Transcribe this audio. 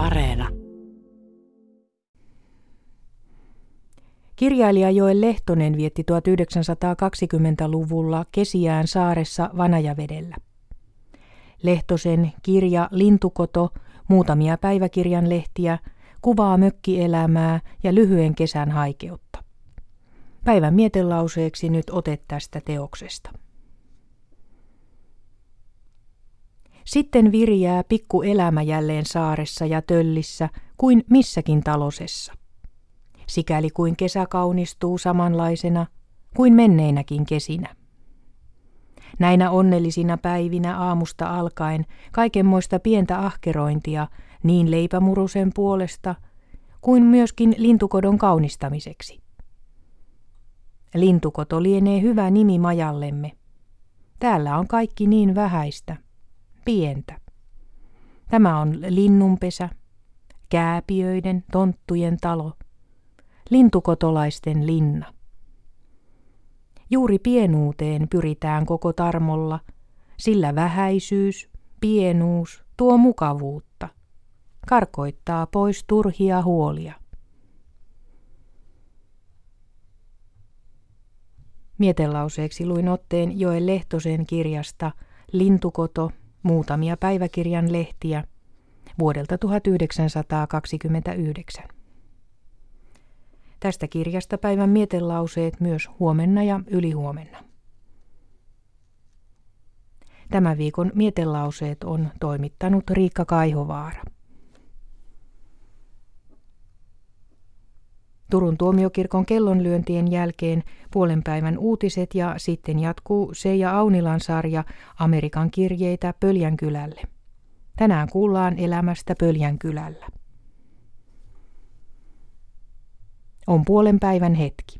Areena. Kirjailija Joel Lehtonen vietti 1920-luvulla kesiään saaressa Vanajavedellä. Lehtosen kirja Lintukoto, muutamia päiväkirjan lehtiä, kuvaa mökkielämää ja lyhyen kesän haikeutta. Päivän mietelauseeksi nyt ote tästä teoksesta. Sitten virjää pikku elämä jälleen saaressa ja töllissä kuin missäkin talosessa. Sikäli kuin kesä kaunistuu samanlaisena kuin menneinäkin kesinä. Näinä onnellisina päivinä aamusta alkaen kaikenmoista pientä ahkerointia niin leipämurusen puolesta kuin myöskin lintukodon kaunistamiseksi. Lintukoto lienee hyvä nimi majallemme. Täällä on kaikki niin vähäistä – pientä. Tämä on linnunpesä, kääpiöiden, tonttujen talo, lintukotolaisten linna. Juuri pienuuteen pyritään koko tarmolla, sillä vähäisyys, pienuus tuo mukavuutta, karkoittaa pois turhia huolia. Mietelauseeksi luin otteen Joel Lehtosen kirjasta Lintukoto muutamia päiväkirjan lehtiä vuodelta 1929. Tästä kirjasta päivän mietelauseet myös huomenna ja ylihuomenna. Tämän viikon mietelauseet on toimittanut Riikka Kaihovaara. Turun tuomiokirkon kellonlyöntien jälkeen puolen päivän uutiset ja sitten jatkuu Seija Aunilan sarja Amerikan kirjeitä Pöljänkylälle. Tänään kuullaan elämästä Pöljänkylällä. On puolen päivän hetki.